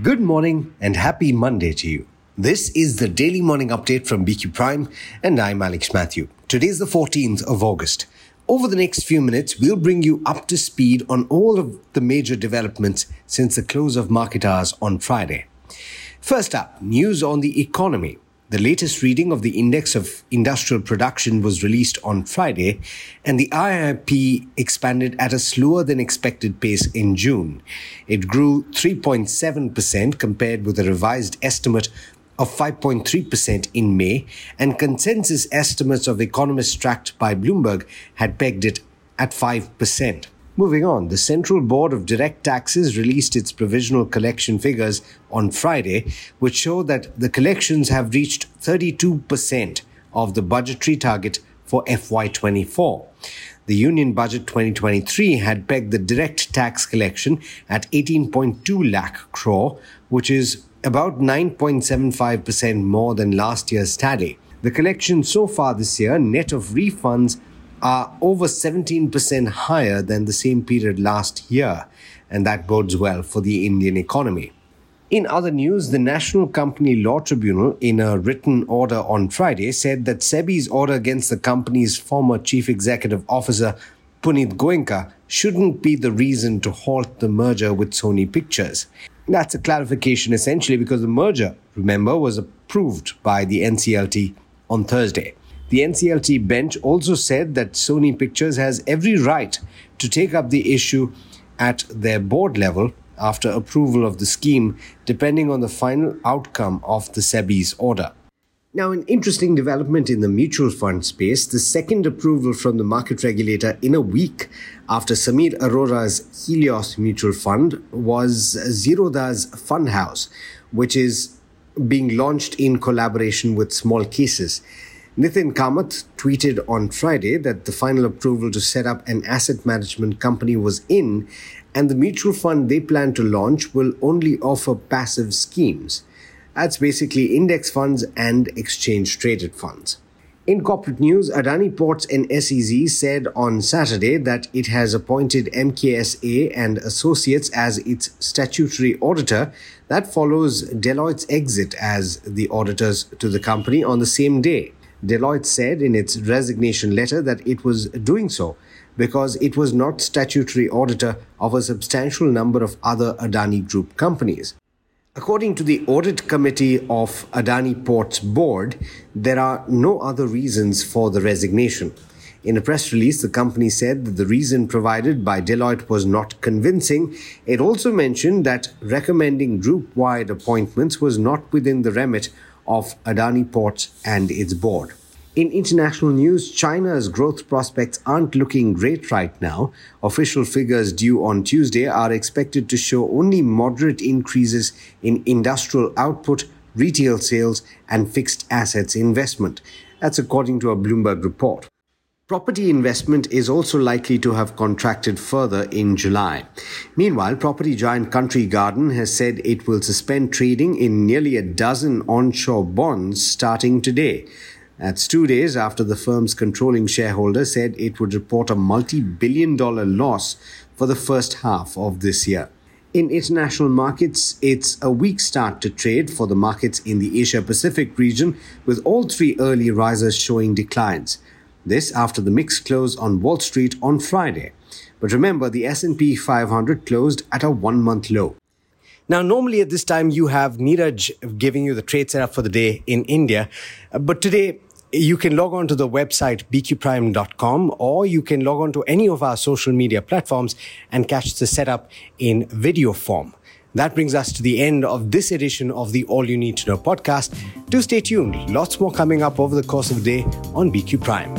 Good morning and happy Monday to you. This is the daily morning update from BQ Prime, and I'm Alex Mathew. Today is the 14th of August. Over the next few minutes, we'll bring you up to speed on all of the major developments since the close of market hours on Friday. First up, news on the economy. The latest reading of the Index of Industrial Production was released on Friday, and the IIP expanded at a slower than expected pace in June. It grew 3.7% compared with a revised estimate of 5.3% in May, and consensus estimates of economists tracked by Bloomberg had pegged it at 5%. Moving on, the Central Board of Direct Taxes released its provisional collection figures on Friday, which show that the collections have reached 32% of the budgetary target for FY24. The Union Budget 2023 had pegged the direct tax collection at 18.2 lakh crore, which is about 9.75% more than last year's tally. The collection so far this year, net of refunds, are over 17% higher than the same period last year, and that bodes well for the Indian economy. In other news, the National Company Law Tribunal, in a written order on Friday, said that SEBI's order against the company's former chief executive officer, Punit Goenka, shouldn't be the reason to halt the merger with Sony Pictures. That's a clarification essentially because the merger, remember, was approved by the NCLT on Thursday. The NCLT bench also said that Sony Pictures has every right to take up the issue at their board level after approval of the scheme, depending on the final outcome of the SEBI's order. Now, an interesting development in the mutual fund space the second approval from the market regulator in a week after Samir Arora's Helios mutual fund was Zerodha's Fund House, which is being launched in collaboration with Small Cases. Nithin Kamath tweeted on Friday that the final approval to set up an asset management company was in, and the mutual fund they plan to launch will only offer passive schemes. That's basically index funds and exchange traded funds. In corporate news, Adani Ports and SEZ said on Saturday that it has appointed MSKA and Associates as its statutory auditor. That follows Deloitte's exit as the auditors to the company on the same day. Deloitte said in its resignation letter that it was doing so because it was not statutory auditor of a substantial number of other Adani Group companies. According to the audit committee of Adani Ports board, there are no other reasons for the resignation. In a press release, the company said that the reason provided by Deloitte was not convincing. It also mentioned that recommending group wide appointments was not within the remit of Adani Ports and its board. In international news, China's growth prospects aren't looking great right now. Official figures due on Tuesday are expected to show only moderate increases in industrial output, retail sales, and fixed assets investment. That's according to a Bloomberg report. Property investment is also likely to have contracted further in July. Meanwhile, property giant Country Garden has said it will suspend trading in nearly a dozen onshore bonds starting today. That's two days after the firm's controlling shareholder said it would report a multi billion dollar loss for the first half of this year. In international markets, it's a weak start to trade for the markets in the Asia Pacific region, with all three early risers showing declines. This after the mixed close on Wall Street on Friday. But remember, the S&P 500 closed at a one-month low. Now, normally at this time, you have Neeraj giving you the trade setup for the day in India. But today, you can log on to the website bqprime.com or you can log on to any of our social media platforms and catch the setup in video form. That brings us to the end of this edition of the All You Need to Know podcast. Do stay tuned. Lots more coming up over the course of the day on BQ Prime.